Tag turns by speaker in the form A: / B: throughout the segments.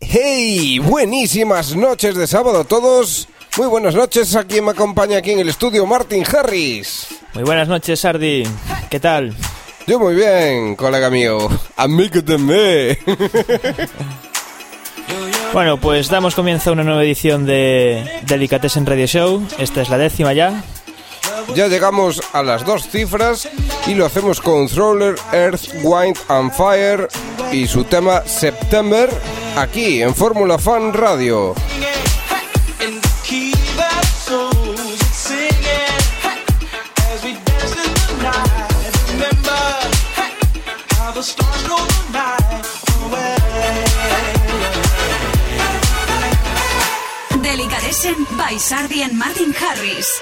A: ¡Hey! Buenísimas noches de sábado a todos. Muy buenas noches a quien me acompaña aquí en el estudio, Martin Harris.
B: Muy buenas noches, Sardi. ¿Qué tal?
A: Yo muy bien, colega mío. mí que
B: me. Bueno, pues damos comienzo a una nueva edición de en Radio Show. Esta es la décima ya.
A: Ya llegamos a las dos cifras y lo hacemos con Thriller, Earth, Wind and Fire y su tema September aquí en Fórmula Fan Radio. Delicatessen by Sardi and Martin Harris.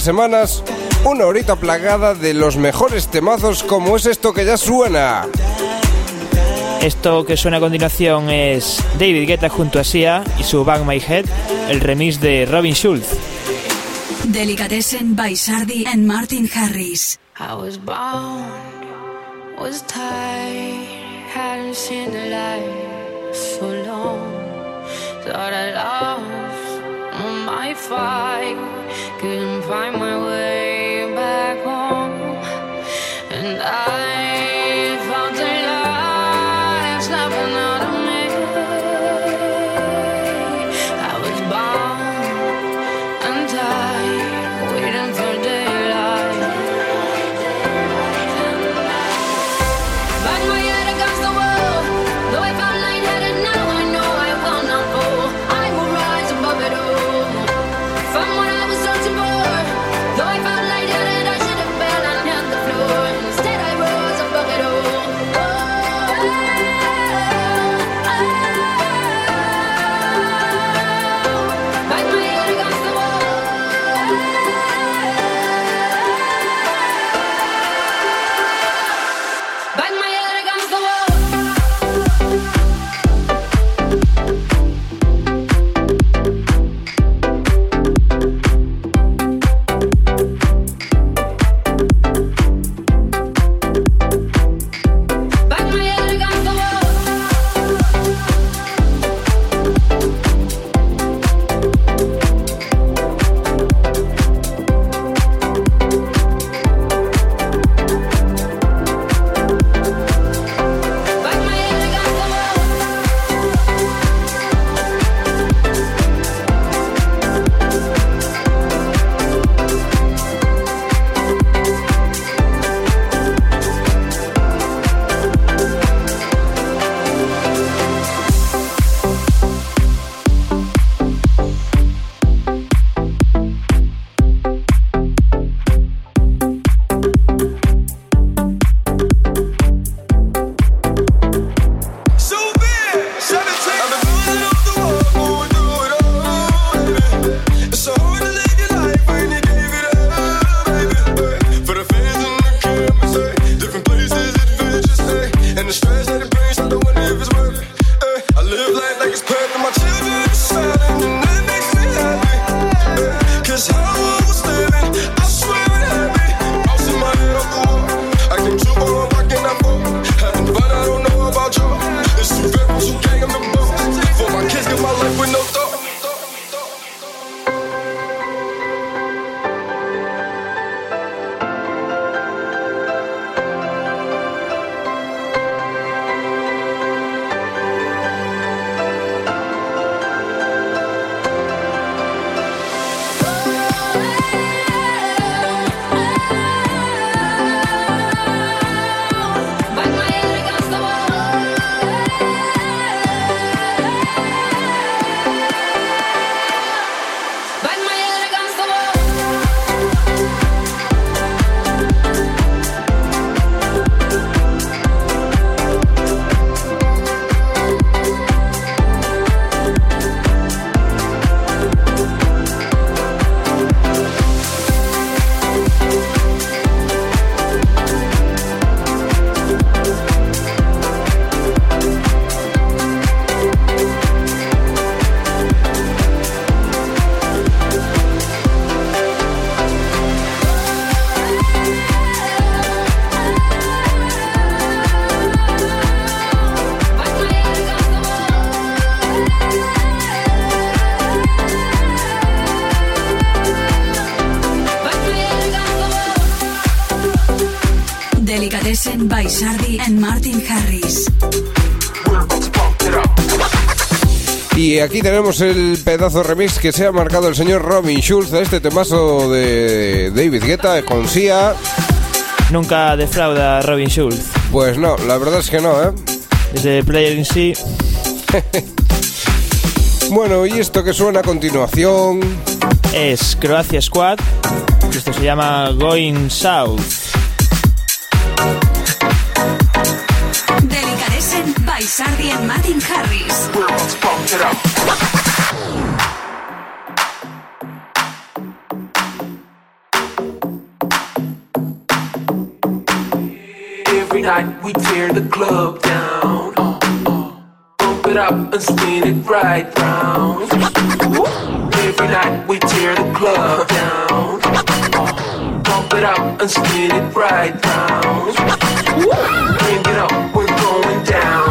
A: semanas una horita plagada de los mejores temazos como es esto que ya suena. Esto que suena a continuación es David Guetta junto a Sia y su Bang My Head, el remix de Robin Schulz. Delicatessen by Sardi and Martin Harris. I was bound, was tied hadn't seen the light so long. Thought I lost, my fight. couldn't find my way back home, and I. Sardi and Martin Harris. Y aquí tenemos el pedazo remix que se ha marcado el señor Robin Schulz a este temazo de David Guetta con Sia. Nunca defrauda Robin Schulz. Pues no, la verdad es que no, ¿eh? Desde Player in sí. bueno, ¿y esto que suena a continuación? Es Croacia Squad. Esto se llama Going South. night we tear the club down. it up and spin it right round. Every night we tear the club down. it up and spin it right round. Bring it up, we're going down.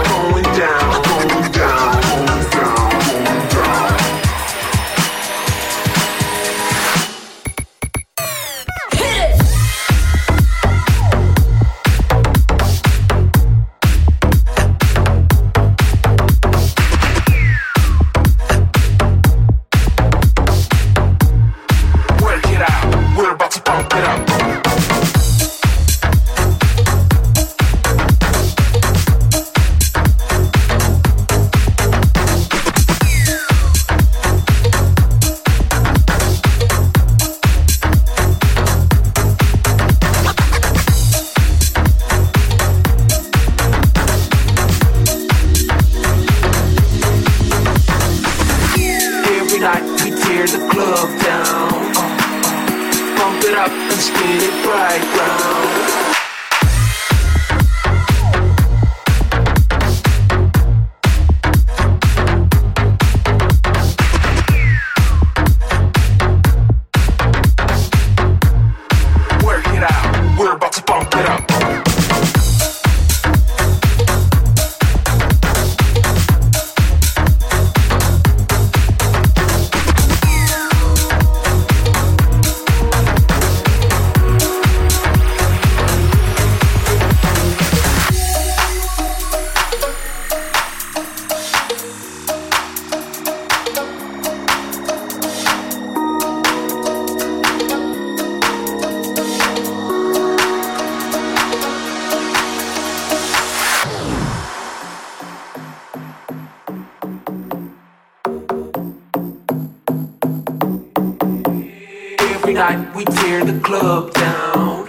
A: we tear the club down.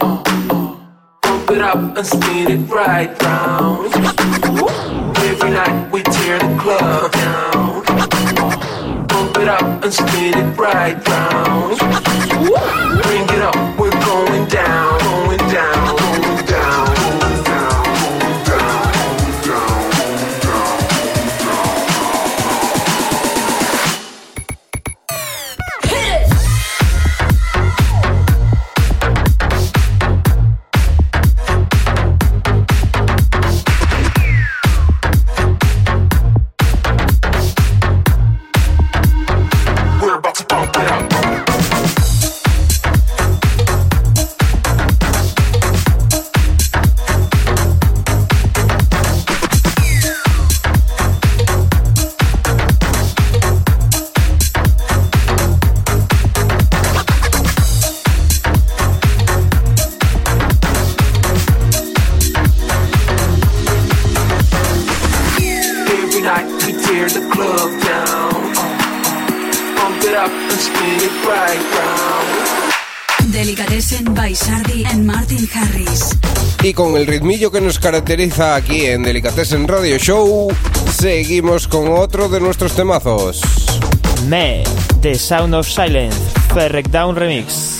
A: Pump it up and spin it right round. Every night we tear the club down. pump it up and spin it right round. el ritmillo que nos caracteriza aquí en Delicatessen Radio Show, seguimos con otro de nuestros temazos. Me, The Sound of Silence, Ferrek Down Remix.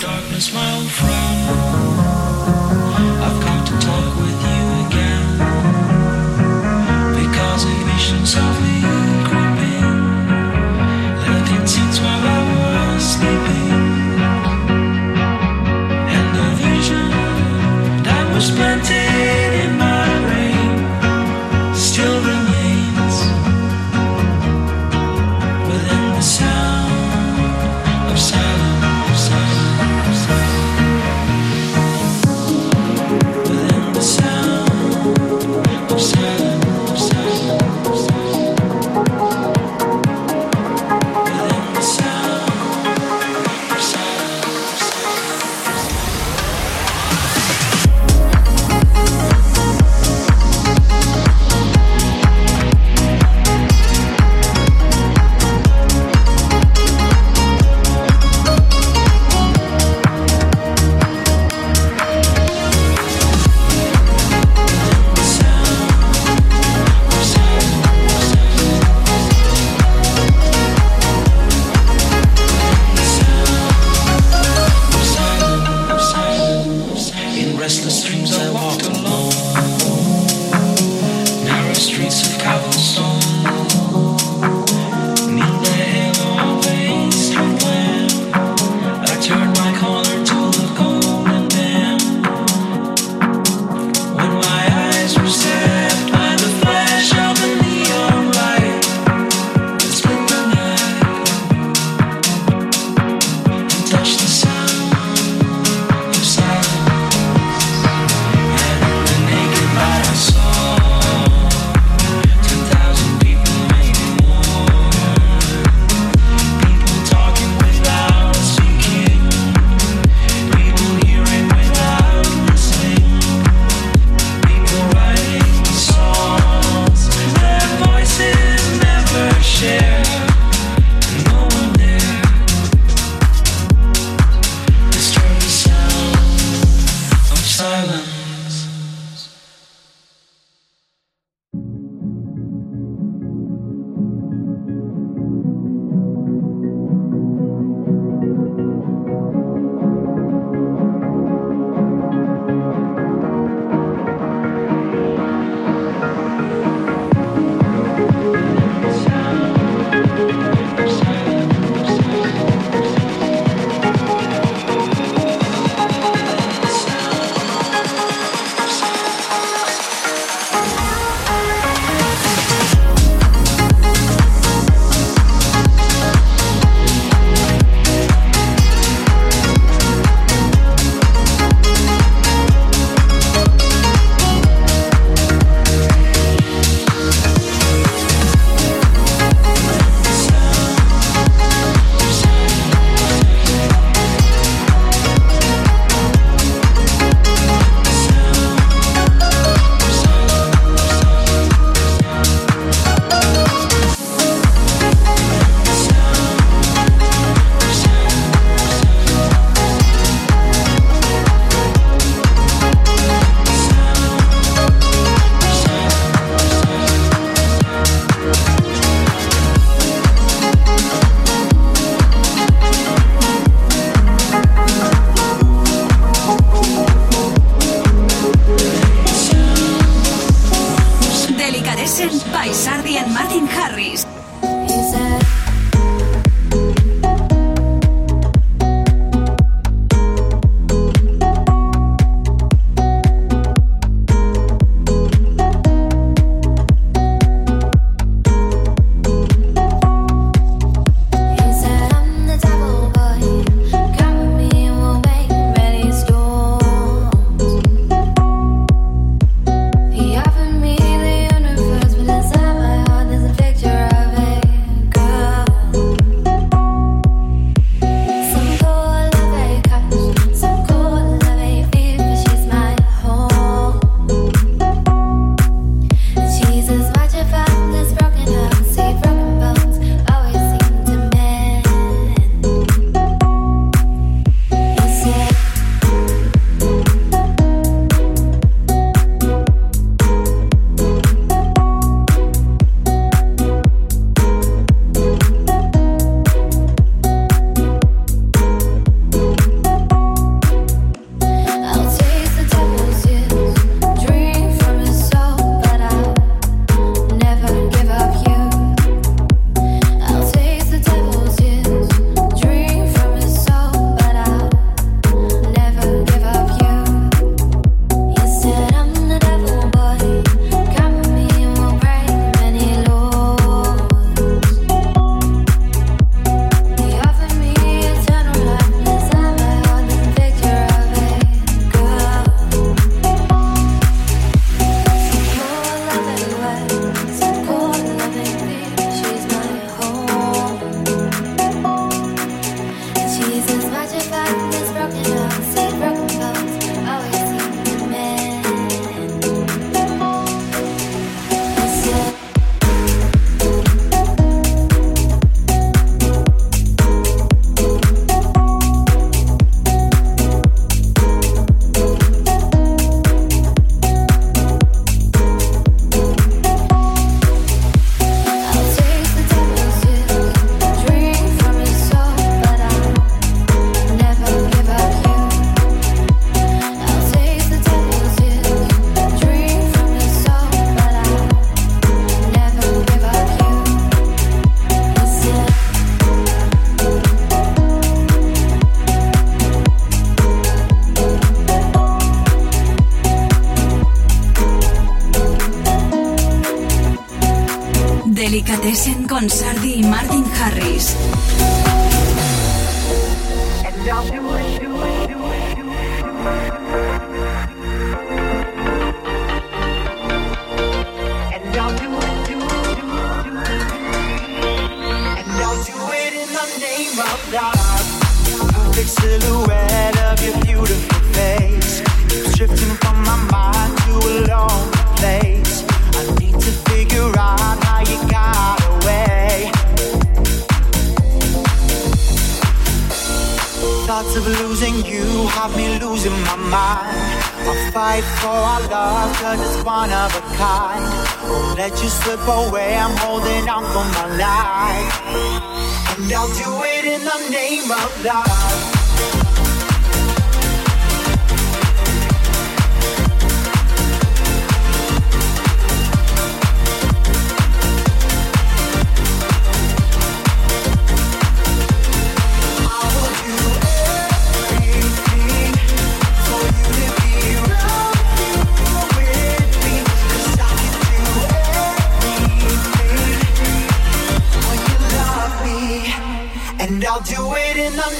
C: in the name of love.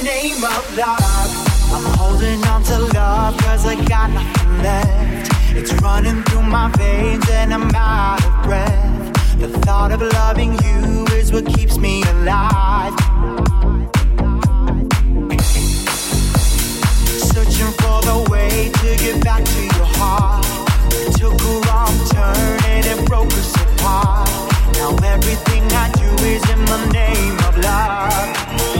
C: name of love. I'm holding on to love cause I got nothing left. It's running through my veins and I'm out of breath. The thought of loving you is what keeps me alive. Searching for the way to get back to your heart. took a wrong turn and it broke us apart. Now everything I do is in the name of love.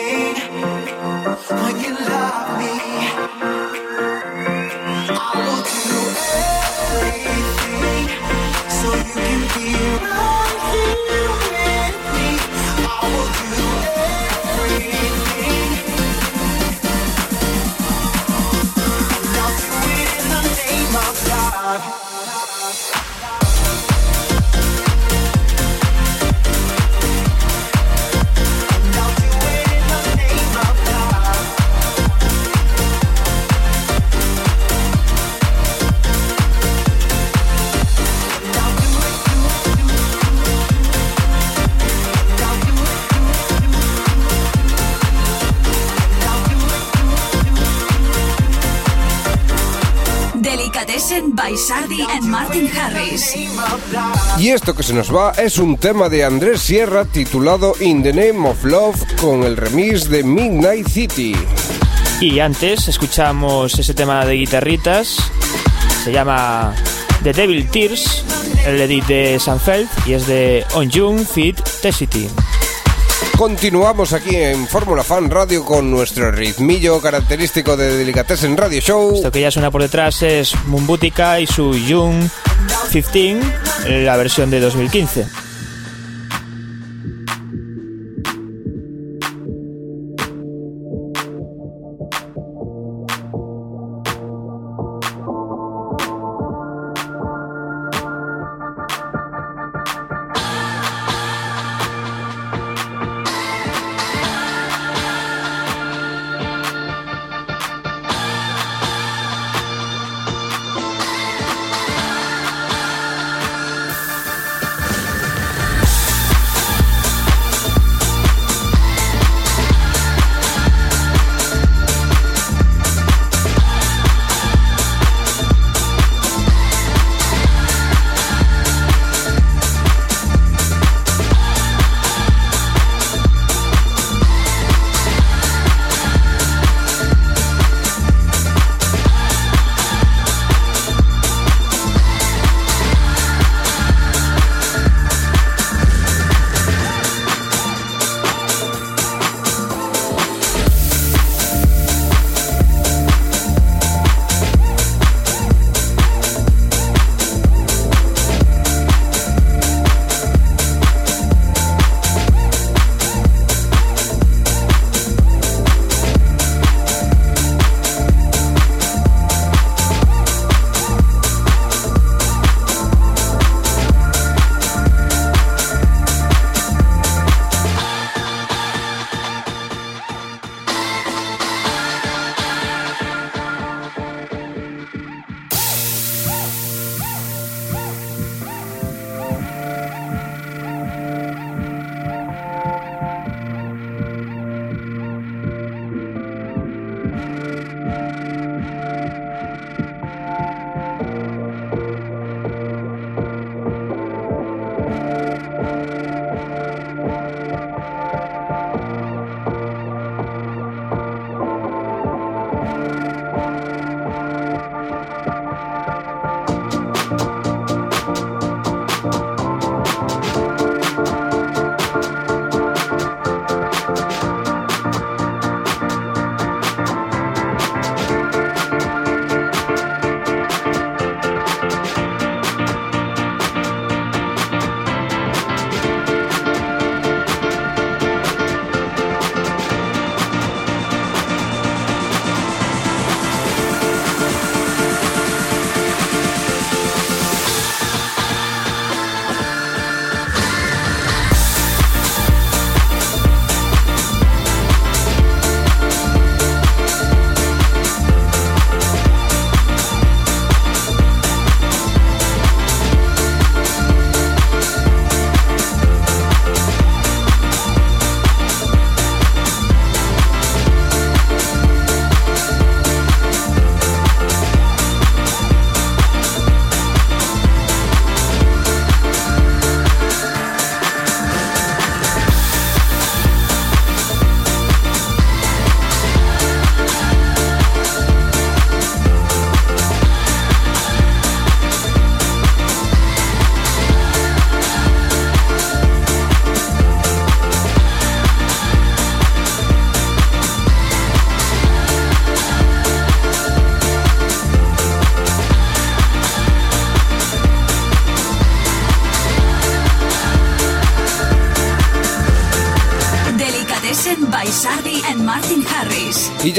C: Y esto que se nos va es un tema de Andrés Sierra titulado In the Name of Love con el remix de Midnight City. Y antes escuchamos ese tema de guitarritas, se llama The Devil Tears, el edit de Sanfeld y es de On June Fit The City. Continuamos aquí en Fórmula Fan Radio con nuestro ritmillo característico de Delicatessen Radio Show. Esto que ya suena por detrás es Mumbutica y su Jung 15, en eh, la versión de 2015.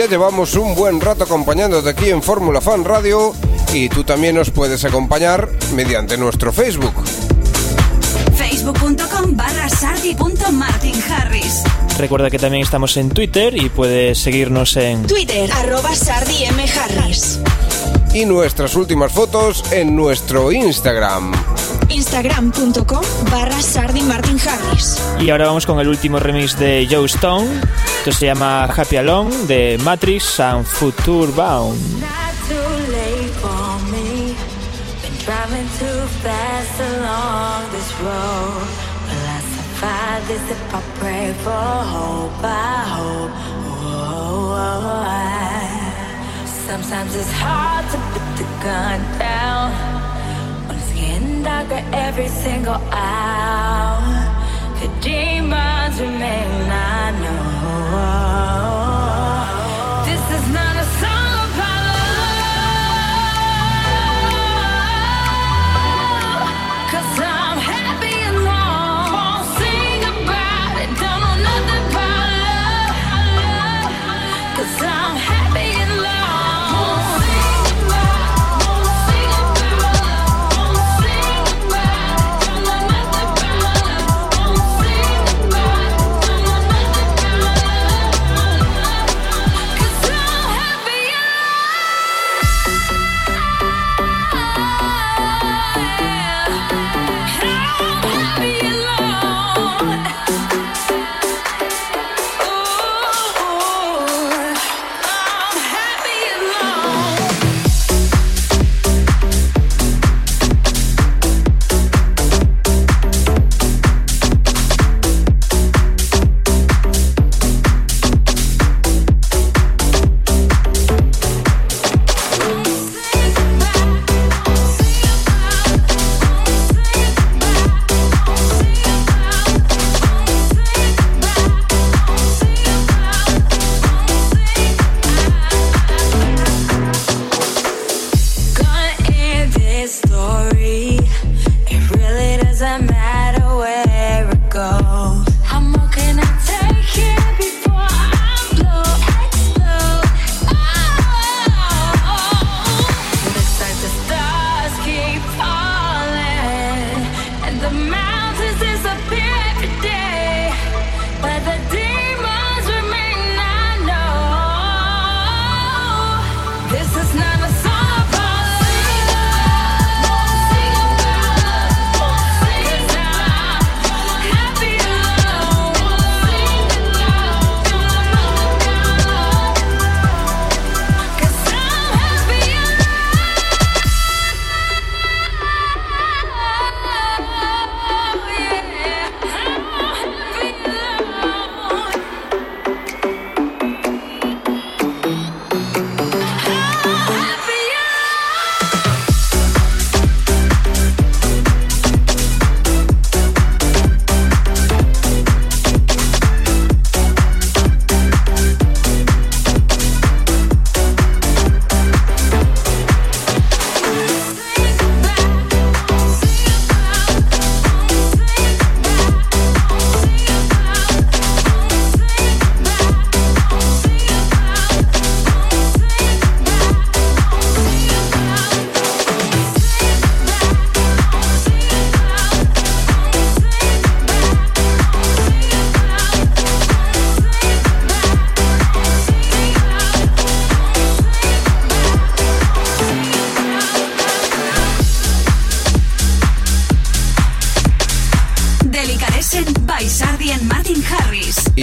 C: llevamos un buen rato acompañándote aquí en Fórmula Fan Radio y tú también nos puedes acompañar mediante nuestro Facebook. Facebook.com barra sardi.martinharris. Recuerda que también estamos en Twitter y puedes seguirnos en Twitter arroba Y nuestras últimas fotos en nuestro Instagram instagram.com barra Sardi Martin Y ahora vamos con el último remix de Joe Stone. Esto se llama Happy Alone de Matrix and Future Bound. Driving too fast along this road. Will I survive this if I pray for hope? I hope. Oh, oh, oh, Sometimes it's hard to put the gun down. When it's getting darker every single hour. The demons remain.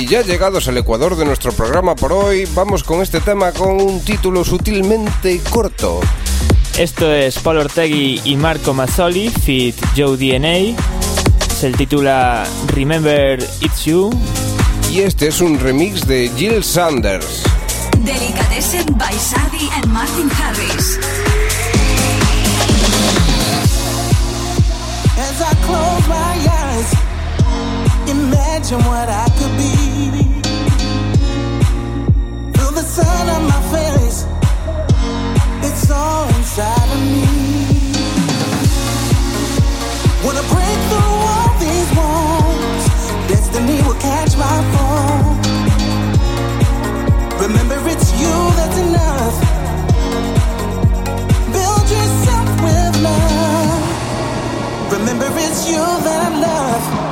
C: ya llegados al ecuador de nuestro programa por hoy, vamos con este tema con un título sutilmente corto. Esto es Paul Ortegui y Marco Mazzoli, fit Joe DNA. Se titula Remember It's You. Y este es un remix de Jill Sanders. Delicatessen by Sardi and Martin Harris. As I close my eyes, imagine what of my It's all inside of me. Wanna break through all these walls. Destiny will catch my fall. Remember, it's you that's enough. Build yourself with love. Remember, it's you that I love.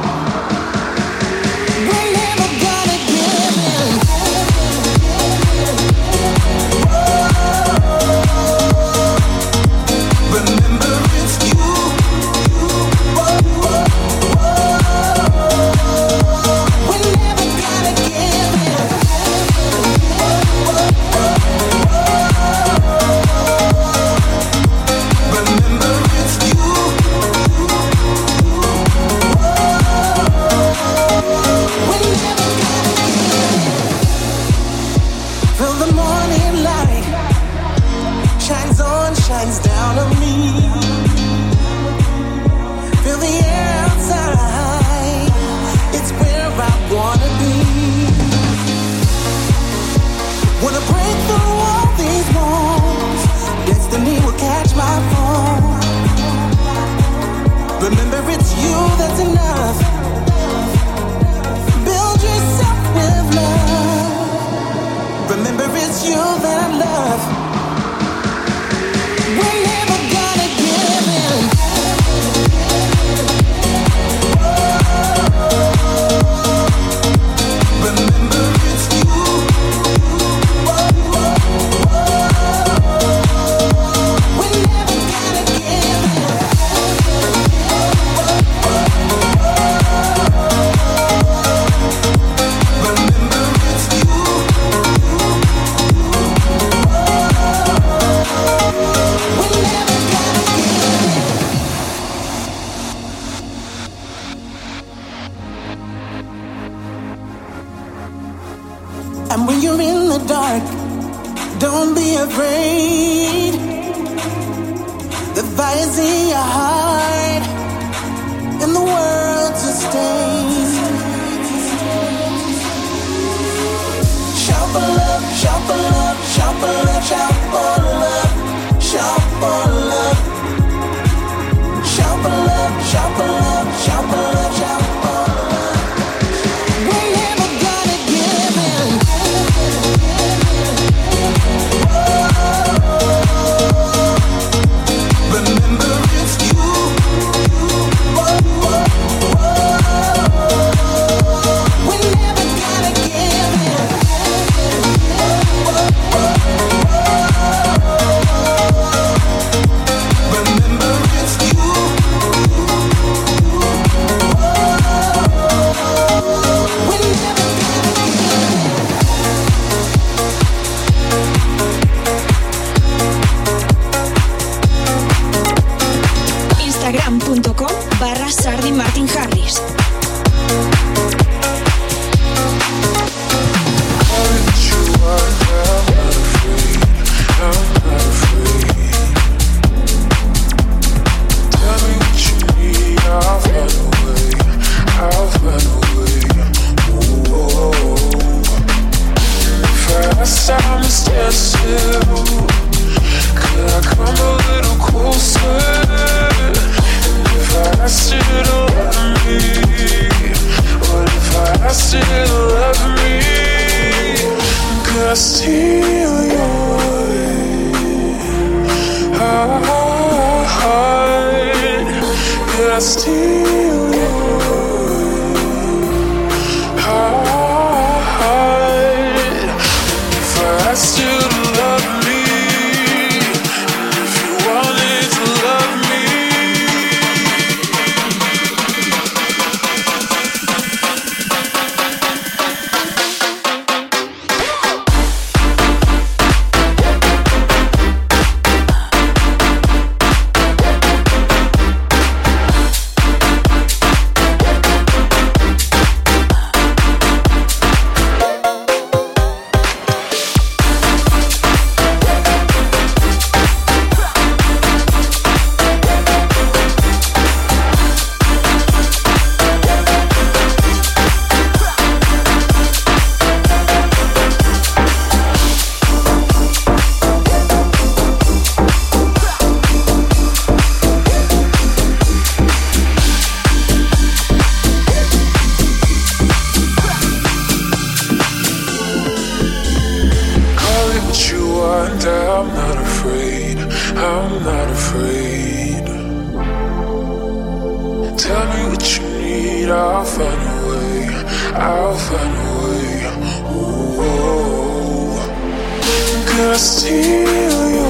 B: I'll find a way. Ooh, oh, oh. I steal you?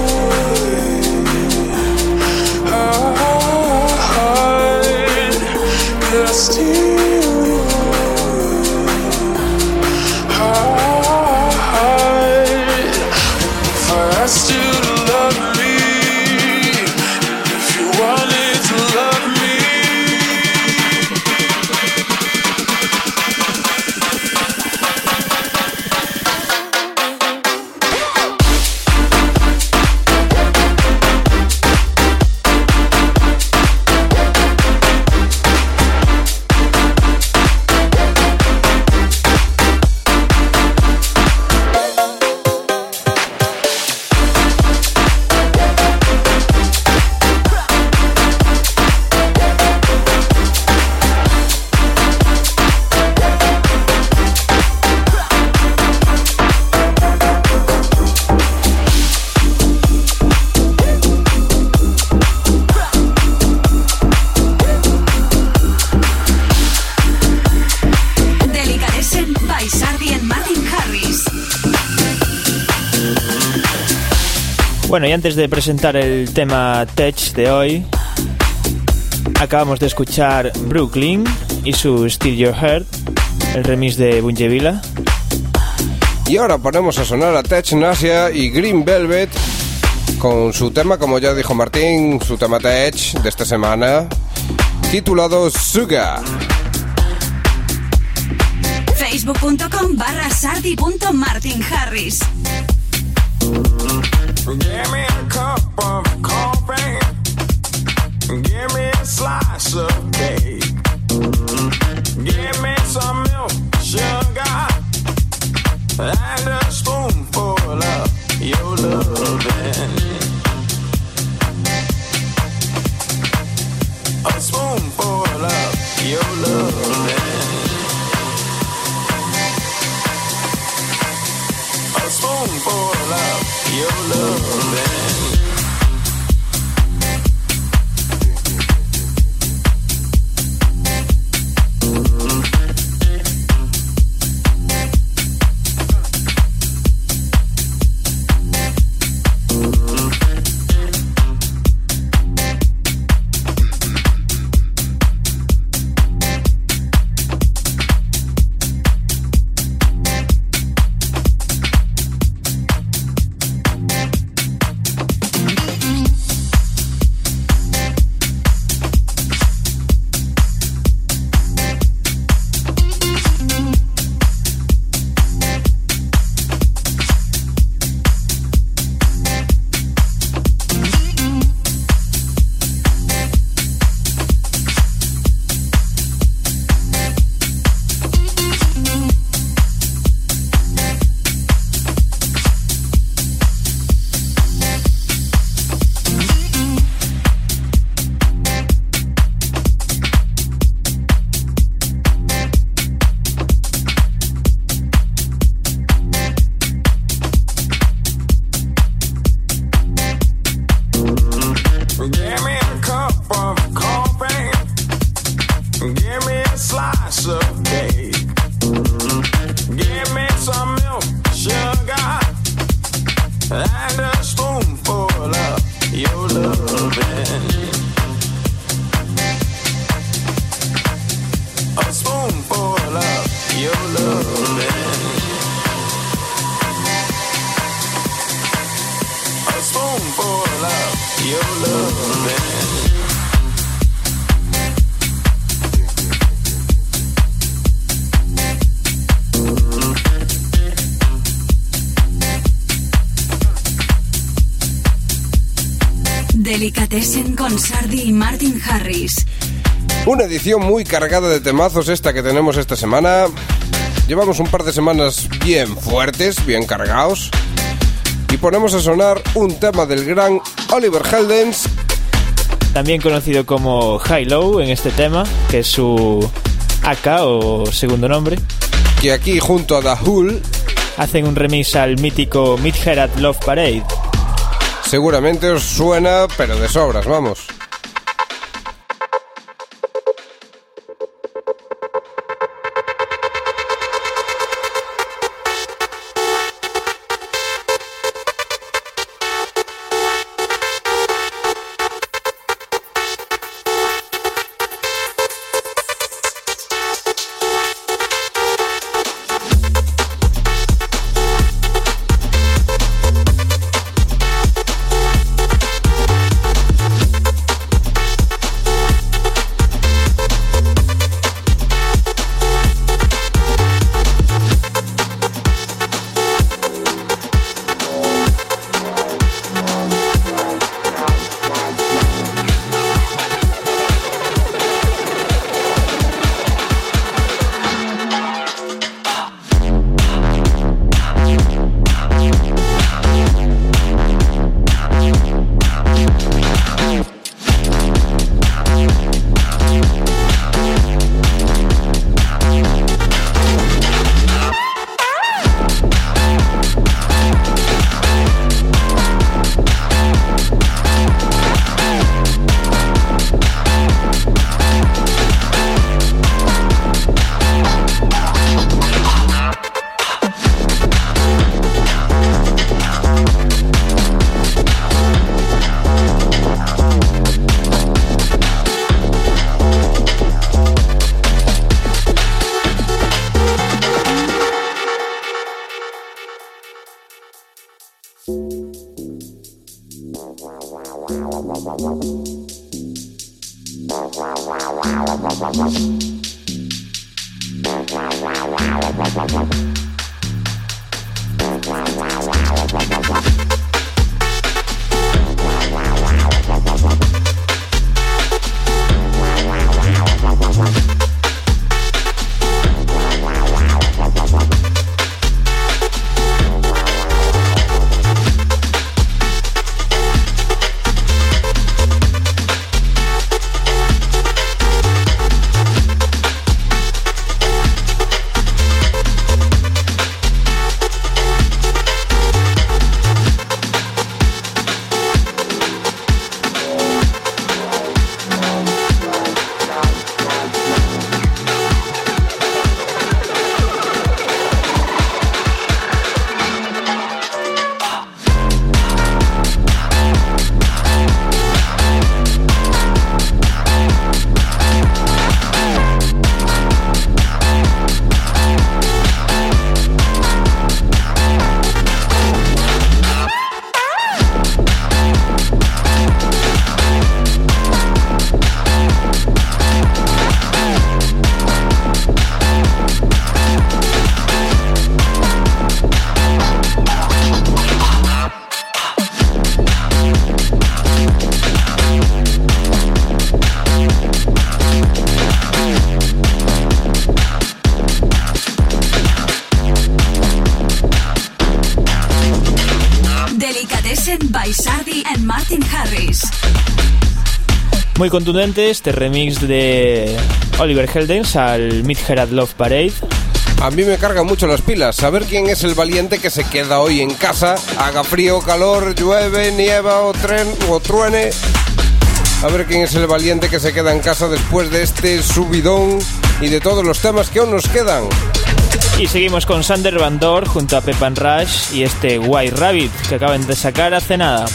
B: antes de presentar el tema Tech de hoy, acabamos de escuchar Brooklyn
A: y
B: su Steal Your
A: Heart, el remix
B: de Bungevilla Y ahora ponemos
A: a sonar a Tech Nasia y Green Velvet con su
B: tema, como ya dijo Martín, su tema Tech de esta semana, titulado Suga. Facebook.com Give me a cup of coffee. Give me a slice of cake. Give me some milk, sugar, and a spoonful of your loving. your love. Eh?
C: I know Tessen con Sardi y Martin Harris.
A: Una edición muy cargada de temazos esta que tenemos esta semana. Llevamos un par de semanas bien fuertes, bien cargados. Y ponemos a sonar un tema del gran Oliver Heldens.
B: También conocido como High Low en este tema, que es su AK o segundo nombre.
A: Que aquí junto a dahul hacen un remix al mítico Mid Love Parade. Seguramente os suena, pero de sobras, vamos.
B: contundente este remix de Oliver Heldens al Mid Herald Love Parade.
A: A mí me cargan mucho las pilas. a ver quién es el valiente que se queda hoy en casa, haga frío, calor, llueve, nieva o, tren, o truene. A ver quién es el valiente que se queda en casa después de este subidón y de todos los temas que aún nos quedan.
B: Y seguimos con Sander Van Dor junto a Pepan Rush y este White Rabbit que acaban de sacar hace nada.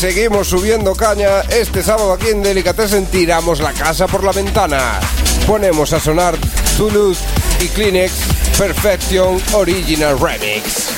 A: seguimos subiendo caña. Este sábado aquí en Delicatessen tiramos la casa por la ventana. Ponemos a sonar Toulouse y Kleenex Perfection Original Remix.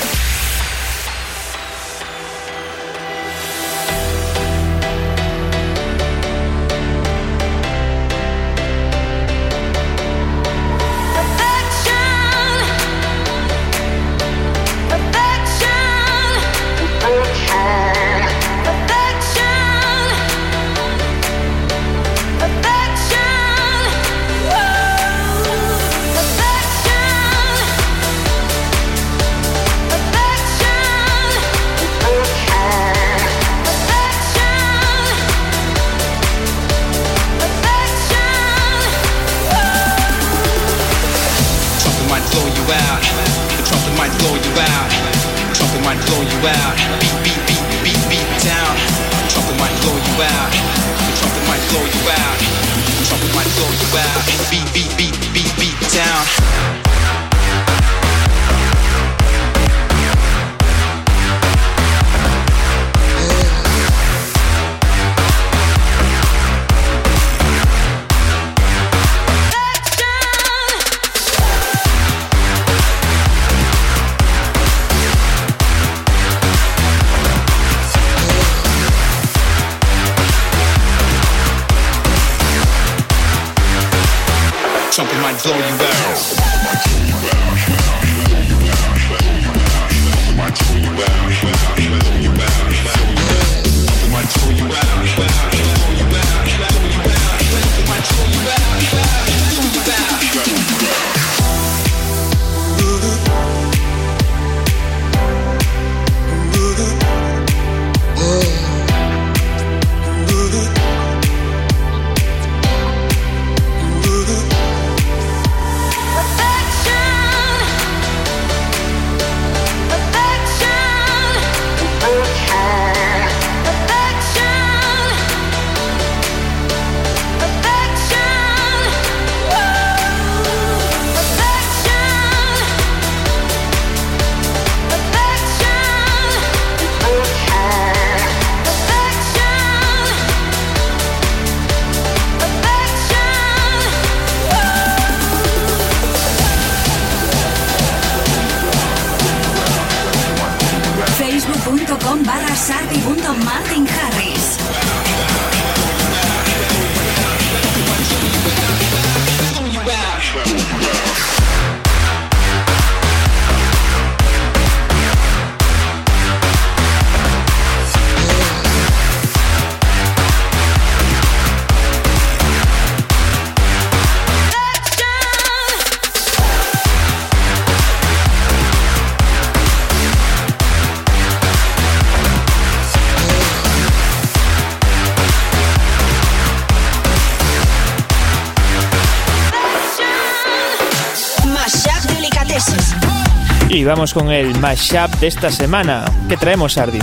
B: y vamos con el mashup de esta semana. ¿Qué traemos, Ardi?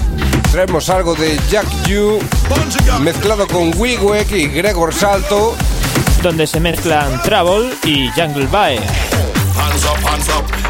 A: Traemos algo de Jack Yu mezclado con Wigwek y Gregor Salto.
B: Donde se mezclan Travel y Jungle Bye.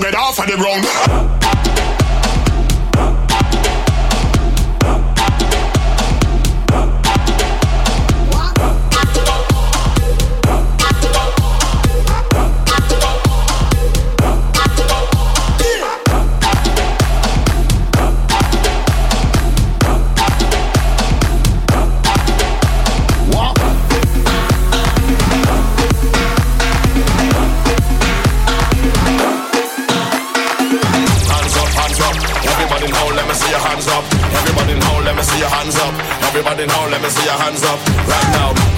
B: get off of the ground.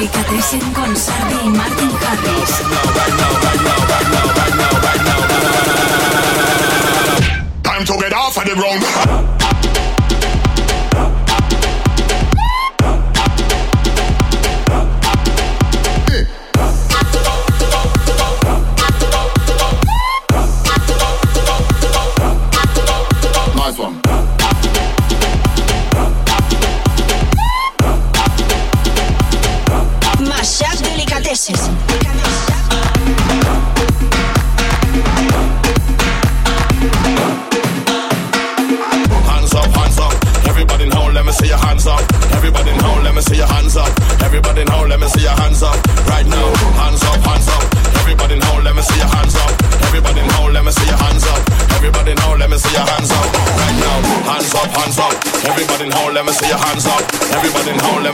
B: Angélica con Sardi Martin Harris. Time to get off of the wrong.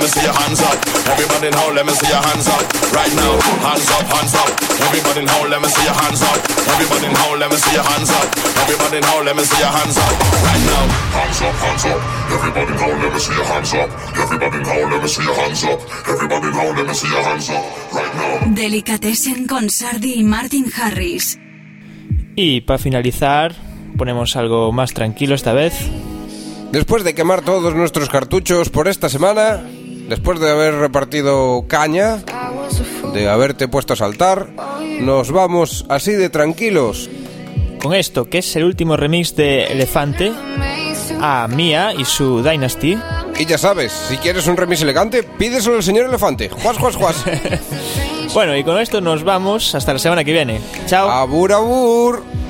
B: me see Everybody in let me see your hands up. Right now, hands up, hands up. Everybody in hole, let me see your hands up. Everybody in hole, let me see your hands up. Everybody in hole, let me see your hands up. Right now, hands up, hands up. Everybody in hole, let me see your hands up. Everybody in hole, let me see your hands up. Everybody in let me see your hands up. Right now. Delicatessen con Sardi y Martin Harris. Y para finalizar, ponemos algo más tranquilo esta vez.
A: Después de quemar todos nuestros cartuchos por esta semana, Después de haber repartido caña, de haberte puesto a saltar, nos vamos así de tranquilos.
B: Con esto, que es el último remix de Elefante a Mia y su Dynasty.
A: Y ya sabes, si quieres un remix elegante, pídeselo al señor Elefante. Juas, juas, juas.
B: bueno, y con esto nos vamos hasta la semana que viene. Chao.
A: Abur, abur.